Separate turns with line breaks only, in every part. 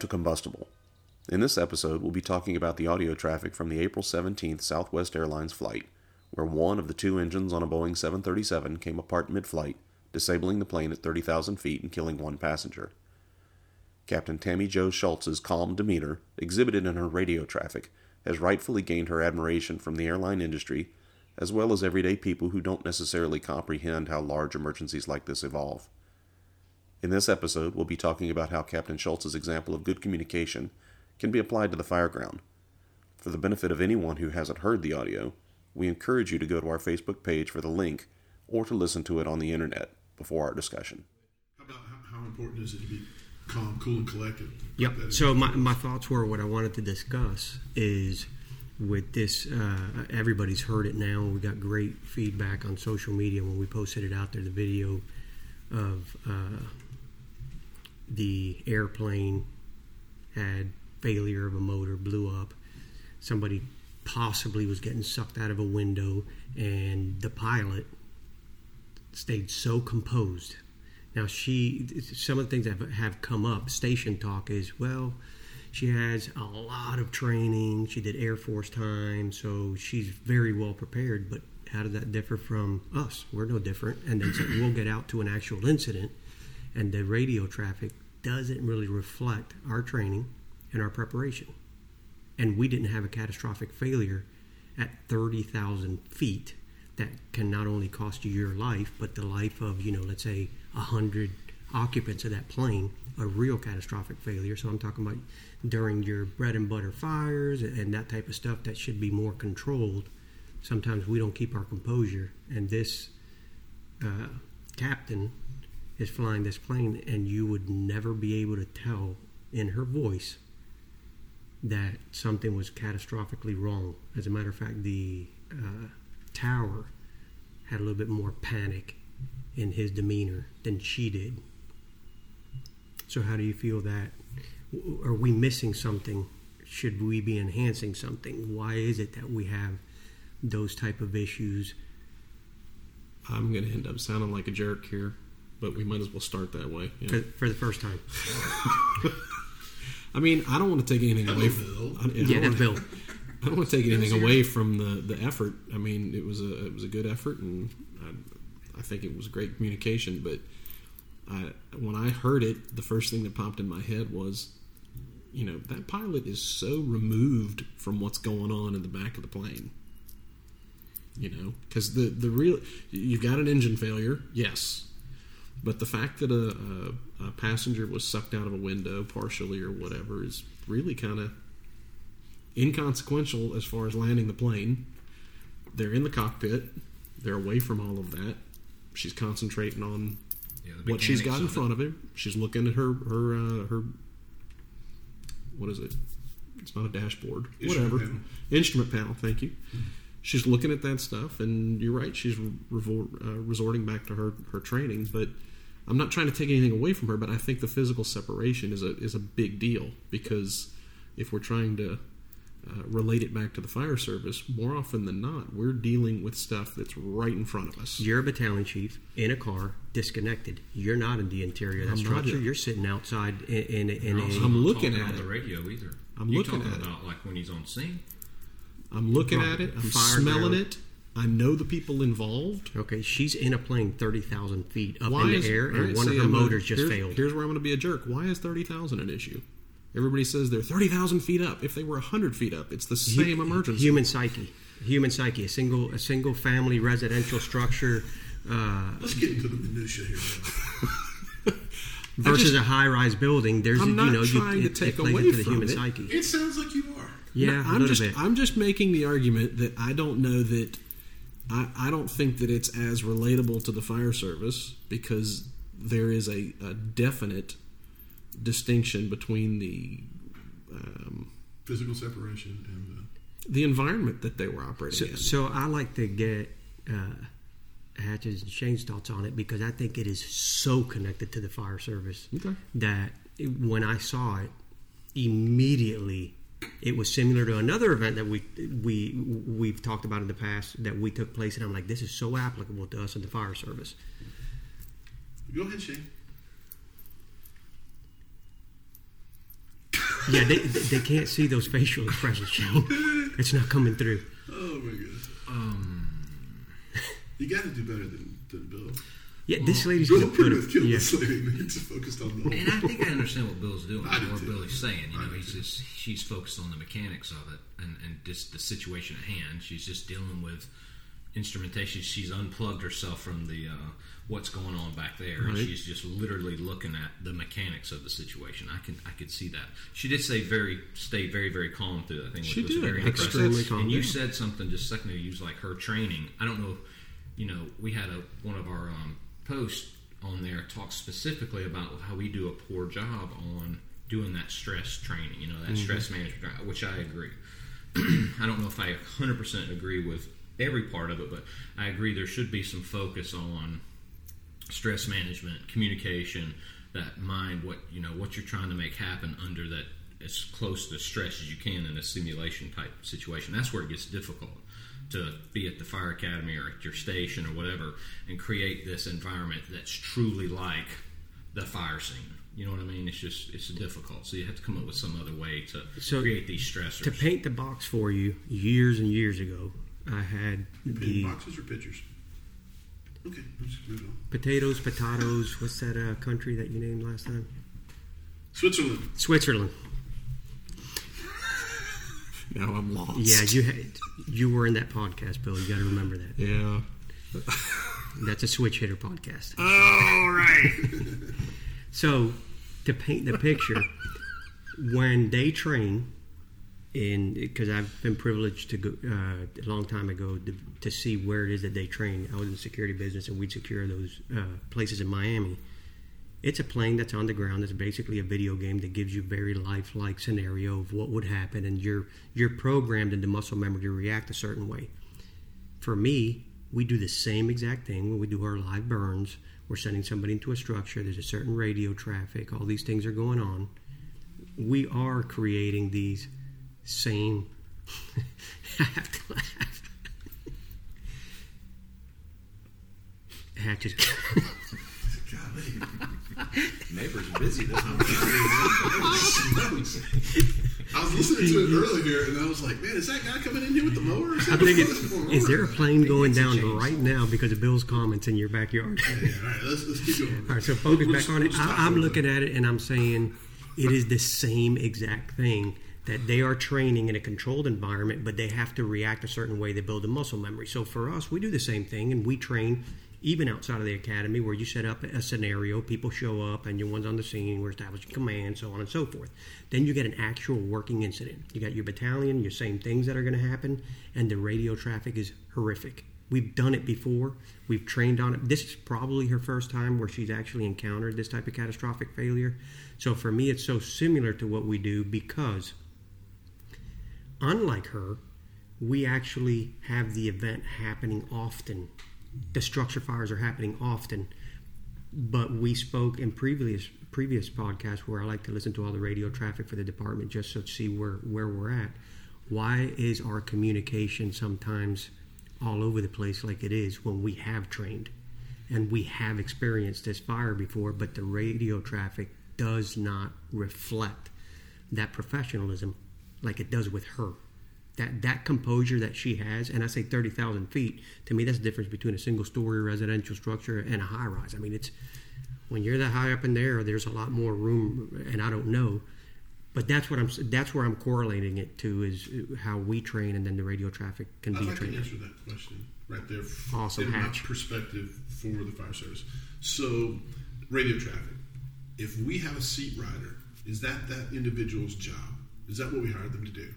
To Combustible. In this episode, we'll be talking about the audio traffic from the April 17th Southwest Airlines flight, where one of the two engines on a Boeing 737 came apart mid flight, disabling the plane at 30,000 feet and killing one passenger. Captain Tammie Jo Shults's calm demeanor, exhibited in her radio traffic, has rightfully gained her admiration from the airline industry, as well as everyday people who don't necessarily comprehend how large emergencies like this evolve. In this episode, we'll be talking about how Captain Shults's example of good communication can be applied to the fireground. For the benefit of anyone who hasn't heard the audio, we encourage you to go to our Facebook page for the link or to listen to it on the internet before our discussion.
How about how, how important is it to be calm, cool, and collected?
Yep. So my, my thoughts were what I wanted to discuss is with this. Uh, everybody's heard it now. We got great feedback on social media when we posted it out there. The video of uh, the airplane had failure of a motor, blew up. Somebody possibly was getting sucked out of a window, and the pilot stayed so composed. Now she, some of the things that have- come up, station talk is well, she has a lot of training. She did Air Force time, so she's very well prepared. But how does that differ from us? We're no different. And then so we'll get out to an actual incident, and the radio traffic doesn't really reflect our training and our preparation. And we didn't have a catastrophic failure at 30,000 feet that can not only cost you your life, but the life of, you know, let's say 100 occupants of that plane, a real catastrophic failure. So I'm talking about during your bread and butter fires and that type of stuff that should be more controlled. Sometimes we don't keep our composure. And this uh, captain is flying this plane, and you would never be able to tell in her voice that something was catastrophically wrong. As a matter of fact, the uh, tower had a little bit more panic in his demeanor than she did. So, how do you feel that? Are we missing something? Should we be enhancing something? Why is it that we have those type of issues?
I'm going to end up sounding like a jerk here, but we might as well start that way. Yeah.
For, for the first time.
I mean, I don't want to take anything
Hello,
away from. I, I
Yeah,
don't want,
Bill.
I don't want to take anything away from the, the effort. I mean, it was a it was a good effort, and I, I think it was great communication. But I, when I heard it, the first thing that popped in my head was, you know, that pilot is so removed from what's going on in the back of the plane. You know, because the the real you've got an engine failure, yes, but the fact that a, a, a passenger was sucked out of a window partially or whatever is really kind of inconsequential as far as landing the plane. They're in the cockpit. They're away from all of that. She's concentrating on
Yeah,
what she's got in front of her. She's looking at her her uh, her what is it? It's not a dashboard.
Instrument
Whatever
panel.
instrument panel. Thank you. She's looking at that stuff, and you're right. She's revor- uh, resorting back to her her training, but I'm not trying to take anything away from her. But I think the physical separation is a is a big deal because if we're trying to uh, relate it back to the fire service, more often than not, we're dealing with stuff that's right in front of us.
You're a battalion chief in a car, disconnected. You're not in the interior of that
I'm not
structure. You're sitting outside in, in, in
You're
a.
also
I'm looking at
on the
it.
radio either.
I'm
you
looking
talking
at it.
about like when he's on scene.
I'm looking
Right.
at it. I'm
fire
smelling
drill.
it. I know the people involved.
Okay, she's in a plane thirty thousand feet up
Why
in the
is-
air, and
right,
one
see,
of her
I'm gonna-
motors just
here's,
failed.
Here's where I'm going to be a jerk. Why is thirty thousand an issue? Everybody says they're thirty thousand feet up. If they were hundred feet up, it's the
Hu-
same emergency.
Human psyche, human psyche. A single, a single family residential structure uh,
Let's get into the minutia here.
versus
just-
a high-rise building. There's,
I'm
you
not
know, you,
trying to
it,
take
it plays
away
into the
from
human
it.
psyche.
It sounds like you are.
Yeah,
No,
a
I'm
little
just
bit.
I'm just making the argument that I don't know that I, I don't think that it's as relatable to the fire service because there is a, a definite distinction between the um,
Physical separation and uh,
the environment that they were operating
So,
in.
so I like to get uh, Hatches and Shane's thoughts on it because I think it is so connected to the fire service
Okay.
that it, when I saw it, immediately it was similar to another event that we we we've talked about in the past that we took place, and I'm like, this is so applicable to us in the fire service.
Go ahead, Shane.
Yeah, they they can't see those facial expressions, Shane. It's not coming through.
Oh my goodness. Um, you got to do better than, than Bill.
Yeah, this lady's
Bill
gonna put
pretty
it.
much killed
Yeah.
this lady. and He focused on the.
And I think I understand what Bill's doing,
I do
what
too.
Billy's saying. You
I
know,
do
he's
too.
just she's focused on the mechanics of it and, and just the situation at hand. She's just dealing with instrumentation. She's unplugged herself from the uh, what's going on back there, and she's just literally looking at the mechanics of the situation. I can I could see that. She did say very stay very very calm through that thing.
She
it was
did.
very
Extremely
impressive.
calm.
And you said something just a second ago. You was like her training. I don't know. You know, we had a one of our um, posts on there talks specifically about how we do a poor job on doing that stress training. You know, that mm-hmm. stress management, which I agree. I don't know if I 100% agree with every part of it, but I agree there should be some focus on stress management, communication, that mind what you know what you're trying to make happen under that as close to stress as you can in a simulation type situation. That's where it gets difficult to be at the fire academy or at your station or whatever and create this environment that's truly like the fire scene. You know what I mean? It's just it's difficult. So you have to come up with some other way to
So,
create these stressors.
To paint the box for you, years and years ago, I had
Pin
the
boxes or pictures? Okay, let's move on.
potatoes, potatoes. What's that uh, country that you named last time?
Switzerland.
Switzerland.
Now I'm lost.
Yeah, you had, you were in that podcast, Bill. You got to remember that.
Yeah.
That's a switch hitter podcast.
All right.
So, to paint the picture, when they train, in because I've been privileged to go uh, a long time ago to, to see where it is that they train. I was in the security business, and we'd secure those uh, places in Miami. It's a plane that's on the ground. It's basically a video game that gives you very lifelike scenario of what would happen, and you're you're programmed into muscle memory to react a certain way. For me, we do the same exact thing when we do our live burns. We're sending somebody into a structure. There's a certain radio traffic. All these things are going on. We are creating these same. I have to laugh. Hatches.
Neighbors are busy this time.
I was listening to it earlier, and I was like, "Man, is that guy coming in here with the mower?" Or
I'm
something?
thinking, is there a plane going down right now because of Bill's comments in your backyard?
Yeah, all right, let's, let's keep going.
All right, so focus
We'll
back
just-
on
we'll
it.
just talk
I, I'm
about
looking at it and I'm saying it is the same exact thing that they are training in a controlled environment, but they have to react a certain way to build a muscle memory. So for us, we do the same thing and we train even outside of the academy where you set up a scenario, people show up and your one's on the scene, we're establishing command, so on and so forth. Then you get an actual working incident. You got your battalion, your same things that are going to happen, and the radio traffic is horrific. We've done it before. We've trained on it. This is probably her first time where she's actually encountered this type of catastrophic failure. So for me, it's so similar to what we do because, unlike her, we actually have the event happening often. The structure fires are happening often. But we spoke in previous previous podcasts where I like to listen to all the radio traffic for the department just so to see where, where we're at. Why is our communication sometimes all over the place like it is when we have trained and we have experienced this fire before, but the radio traffic does not reflect that professionalism like it does with her. That that composure that she has, and I say thirty thousand feet. To me, that's the difference between a single story residential structure and a high rise. I mean, it's when you're that high up in there, there's a lot more room, and I don't know. But that's what I'm. That's where I'm correlating it to is how we train, and then the radio traffic can
I'd
be
like to
trained.
answer that question right there.
Awesome,
in my perspective for the fire service. So, radio traffic. If we have a seat rider, is that that individual's job? Is that what we hired them to do?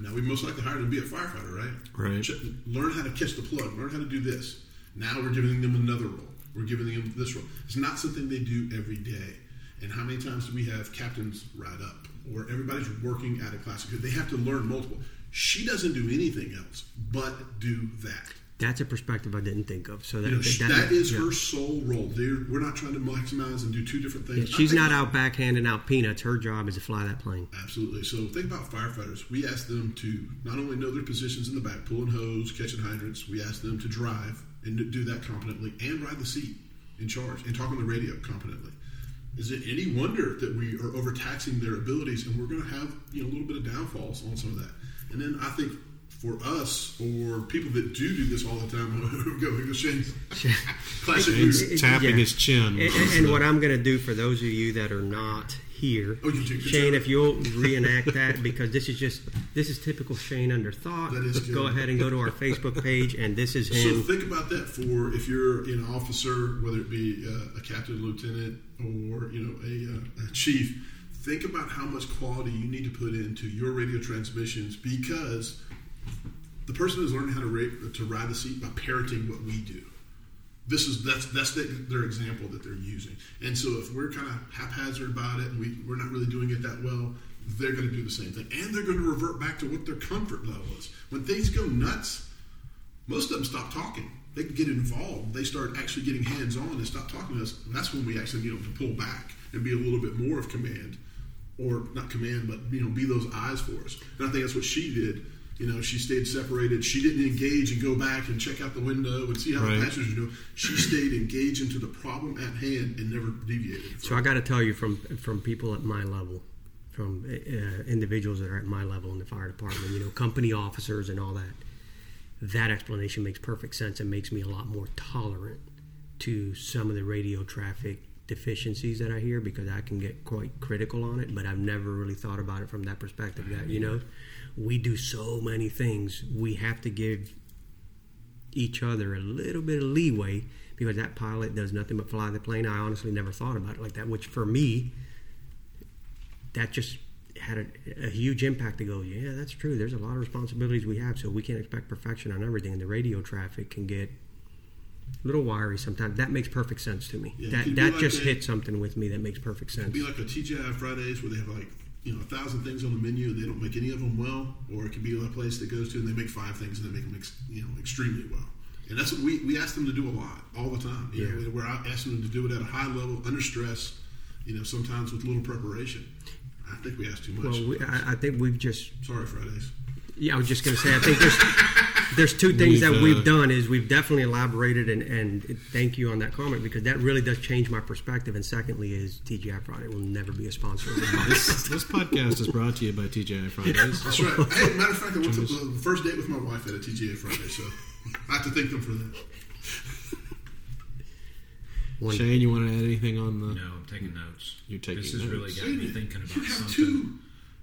Now we most likely hired them to be a firefighter, right?
Right.
Learn how to catch the plug. Learn how to do this. Now we're giving them another role. We're giving them this role. It's not something they do every day. And how many times do we have captains ride up, or everybody's working at a classic? They have to learn multiple. She doesn't do anything else but do that.
That's a perspective I didn't think of. So that,
You know,
that,
that is
yeah.
her sole role. They're, we're not trying to maximize and do two different things.
Yeah, she's not out backhanding out peanuts. Her job is to fly that plane.
Absolutely. So think about firefighters. We ask them to not only know their positions in the back, pulling hose, catching hydrants. We ask them to drive and do that competently and ride the seat in charge and talk on the radio competently. is it any wonder that we are overtaxing their abilities and we're going to have you know a little bit of downfalls on some of that? And then I think for us or people that do do this all the time, here we go, here goes Shane. Classic
Shane's tapping
Yeah.
his chin.
And, and- and what I'm going to do for those of you that are not here,
Oh, you
Shane, if you'll reenact that because this is just this is typical Shane under thought.
That is
Go ahead and go to our Facebook page, and this is
So
him.
think about that for if you're an officer, whether it be uh, a captain, lieutenant, or you know a, uh, a chief. Think about how much quality you need to put into your radio transmissions because the person is learning how to ra- to ride the seat by parroting what we do. This is that's that's the, their example that they're using. And so if we're kind of haphazard about it and we, we're not really doing it that well, they're going to do the same thing, and they're going to revert back to what their comfort level is. When things go nuts, most of them stop talking. They get involved. They start actually getting hands on and stop talking to us. That's when we actually need them to pull back and be a little bit more of command, or not command, but you know, be those eyes for us. And I think that's what she did. You know, she stayed separated. She didn't engage and go back and check out the window and see how
Right.
the passengers are doing. She stayed engaged into the problem at hand and never deviated.
So I got to tell you, from from people at my level, from uh, individuals that are at my level in the fire department, you know, company officers and all that, that explanation makes perfect sense and makes me a lot more tolerant to some of the radio traffic deficiencies that I hear because I can get quite critical on it. But I've never really thought about it from that perspective. That you know, we do so many things, we have to give each other a little bit of leeway because that pilot does nothing but fly the plane. I honestly never thought about it like that, which for me, that just had a, a huge impact to go, yeah, that's true. There's a lot of responsibilities we have, so we can't expect perfection on everything. And the radio traffic can get a little wiry sometimes. That makes perfect sense to me.
Yeah,
that that
like
just
a-
hit something with me that makes perfect sense.
Be like a TGI Fridays where they have like you know a thousand things on the menu and they don't make any of them well, or it could be a place that goes to and they make five things and they make them ex, you know extremely well. And that's what we, we ask them to do a lot, all the time. You know,
Yeah.
we're asking them to do it at a high level, under stress. You know, sometimes with little preparation. I think we ask too much.
Well, we, I, I think we've just
Sorry, Fridays.
Yeah, I was just going to say. I think there's there's two things that
We've,
we've
uh,
done is we've definitely elaborated and, and thank you on that comment because that really does change my perspective. And secondly, is TGI Friday will never be a sponsor. Of the
this, this podcast is brought to you by TGI Fridays.
That's right. hey, matter of fact, I went to the first date with my wife at a TGI Friday, so I have to thank them for that.
One-
Shane, you want to add anything on the?
No, I'm taking notes.
You're taking notes.
This has really
notes.
got me thinking about
you have
something.
two.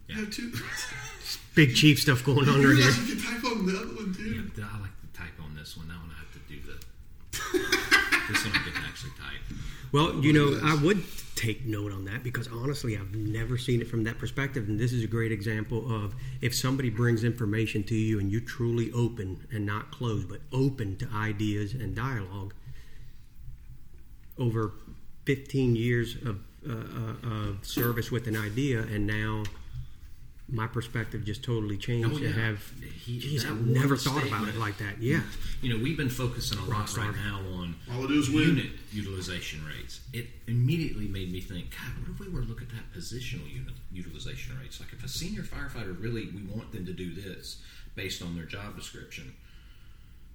Yeah.
You have two.
Big chief stuff going on
You
right here.
you can type on the other one
Yeah. I like to type on this one. That one I have to do the. this one I can actually type.
Well, you know, I would take note on that because honestly, I've never seen it from that perspective. And this is a great example of if somebody brings information to you and you're truly open and not closed, but open to ideas and dialogue. Over 15 years of, uh, uh, of service with an idea, and now my perspective just totally changed.
Oh,
to have,
He-
geez, I've never
one
thought about it like that. Yeah. Mm.
You know, we've been focusing a lot
Rockstar.
right now on
All it is win.
unit utilization rates. It immediately made me think, God, what if we were to look at that positional unit utilization rates? Like, if a senior firefighter really, we want them to do this based on their job description.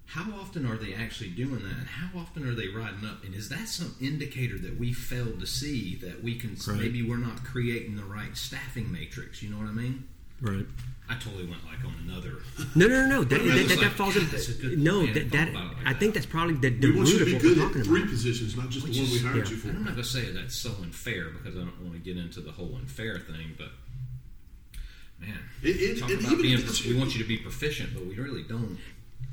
How often are they actually doing that, and how often are they riding up? And is that some indicator that we failed to see that we can
Right.
maybe we're not creating the right staffing matrix? You know what I mean?
Right.
I totally went like on another.
No, no, no, no. That, that, that,
like,
that falls
God,
in.
that's a good
no, that, that
thought about it like
I think that's probably the, the
We want you
root
to
of
be
what we're
good
talking
at three
about.
positions, not just
Which
the one we hired
yeah.
you for.
I'm not going to say that's so unfair because I don't want to get into the whole unfair thing, but man,
It- it-
talk
and
about
even
being.
if it's-
prof- we want you to be proficient, but we really don't.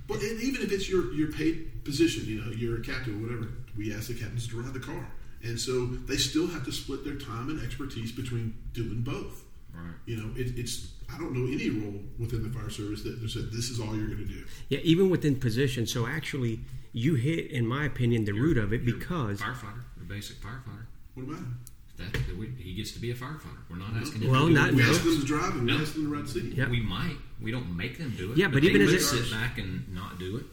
But and even if it's your your paid position, you know, you're a captain or whatever, we ask the captains to ride the car, and so they still have to split their time and expertise between doing both.
Right.
You know, it, it's I don't know any role within the fire service that said this is all you're going to do.
Yeah, even within position. So actually, you hit, in my opinion, the root of it
You're
because
firefighter, a basic firefighter.
What about it?
That, that we, he gets to be a firefighter. We're not asking him.
Well,
to do
not-
it.
We
no.
ask them to drive and we
No.
ask them to ride the seat.
Yeah.
We might. We don't make them do it.
Yeah, but
they
even as
could
a-
sit back and not do it.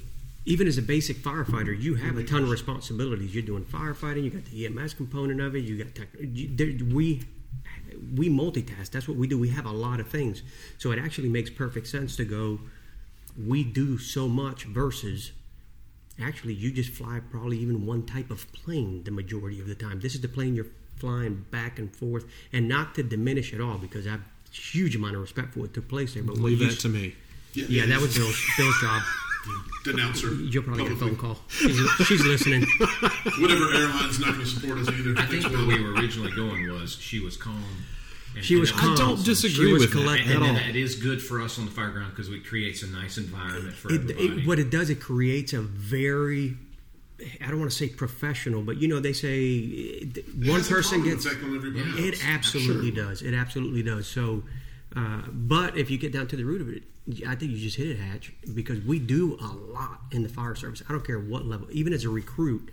even as a basic firefighter, you have a ton of responsibilities. You're doing firefighting. You got the EMS component of it. You got tech. You, there, we we multitask. That's what we do. We have a lot of things. So it actually makes perfect sense to go. We do so much versus. Actually, you just fly probably even one type of plane the majority of the time. This is the plane you're flying back and forth, and not to diminish at all because I have a huge amount of respect for what took place there. But what
Leave
you-
that to me.
yeah, that was Bill's, Bill's job.
Denouncer.
You'll probably get a phone call. She's, she's listening.
Whatever airline's not going to support us either.
I think where we were originally going was she was calm. And,
She was calm.
I don't disagree
She was
with that
collected.
And,
at
and
all.
then it is good for us on the fireground because it creates a nice environment for
It,
everybody.
it, what it does, it creates a very, I don't want to say professional, but you know, they say eh, one person gets.
on everybody
It
else.
absolutely does. It absolutely does. So, uh, but if you get down to the root of it, I think you just hit it, Hatch, because we do a lot in the fire service. I don't care what level, even as a recruit,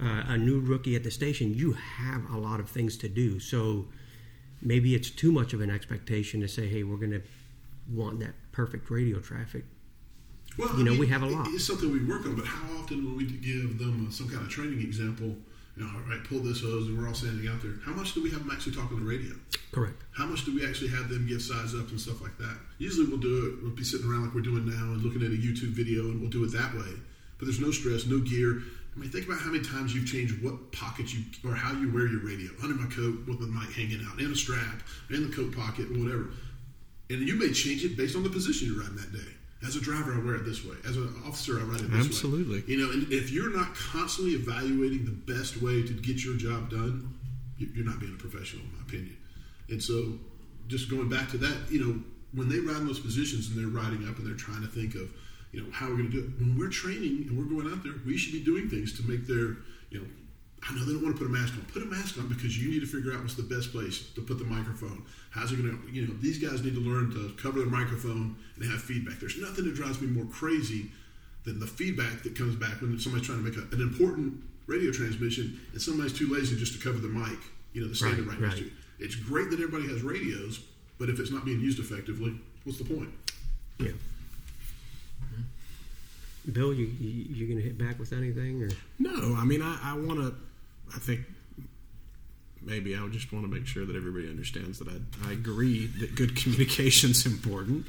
uh, a new rookie at the station, you have a lot of things to do. So maybe it's too much of an expectation to say, hey, we're going to want that perfect radio traffic.
Well,
You know,
I mean,
we have a lot.
It's something we work on, but how often when we give them uh, some kind of training example, you know, all right, pull this hose, and we're all standing out there. How much do we have them actually talk on the radio?
Correct.
How much do we actually have them give size up and stuff like that? Usually we'll do it, we'll be sitting around like we're doing now and looking at a YouTube video and we'll do it that way. But there's no stress, no gear. I mean, think about how many times you've changed what pocket you, or how you wear your radio. Under my coat with the mic hanging out, in a strap, in the coat pocket, or whatever. And you may change it based on the position you're riding that day. As a driver, I wear it this way. As an officer, I ride it this way.
Absolutely.
You know, and if you're not constantly evaluating the best way to get your job done, you- you're not being a professional, in my opinion. And so, just going back to that, you know, when they ride in those positions and they're riding up and they're trying to think of, you know, how we're going to do it. When we're training and we're going out there, we should be doing things to make their, you know, I know they don't want to put a mask on. Put a mask on because you need to figure out what's the best place to put the microphone. How's it going to, you know, these guys need to learn to cover their microphone and have feedback. There's nothing that drives me more crazy than the feedback that comes back when somebody's trying to make a, an important radio transmission and somebody's too lazy just to cover the mic, you know, the standing
Right,
right, next
right.
to you. It's great that everybody has radios, but if it's not being used effectively, what's the point?
Yeah. Mm-hmm. Bill, you you, you going to hit back with anything or?
No, I mean, I, I want to. I think maybe I just want to make sure that everybody understands that I, I agree that good communication is important.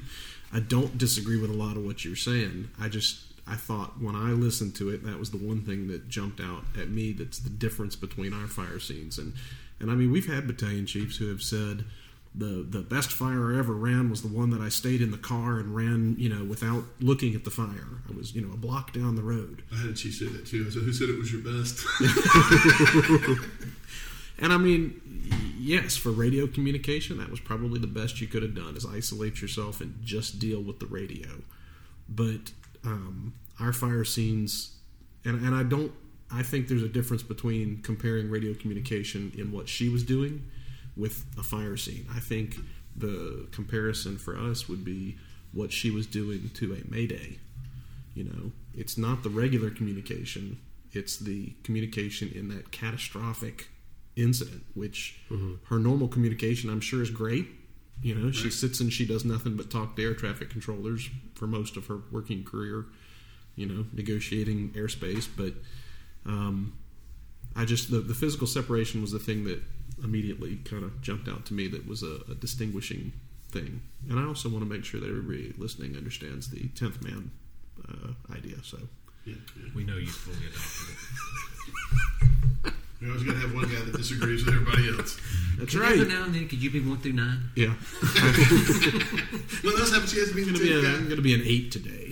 I don't disagree with a lot of what you're saying. I just I thought when I listened to it, that was the one thing that jumped out at me. That's the difference between our fire scenes and and I mean we've had battalion chiefs who have said. The, the best fire I ever ran was the one that I stayed in the car and ran, you know, without looking at the fire. I was, you know, a block down the road.
I had a chief say that too. I said, "Who said it was your best?"
And I mean, yes, for radio communication, that was probably the best you could have done is isolate yourself and just deal with the radio. But um, our fire scenes, and, and I don't, I think there's a difference between comparing radio communication in what she was doing with a fire scene. I think the comparison for us would be what she was doing to a mayday. You know, it's not the regular communication, it's the communication in that catastrophic incident, which her normal communication, I'm sure, is great. You know, she sits and she does nothing but talk to air traffic controllers for most of her working career, you know, negotiating airspace. But um, I just, the, the physical separation was the thing that immediately kind of jumped out to me that was a, a distinguishing thing. And I also want to make sure that everybody listening understands the 10th man uh, idea. So,
yeah, yeah.
we know you fully adopted it.
We always got to have one guy that disagrees with everybody else.
that's
Could
right.
Every now and then, could you be one through nine?
Yeah.
Well, let's have a chance to be
I'm going to be, I'm going to be an eight today.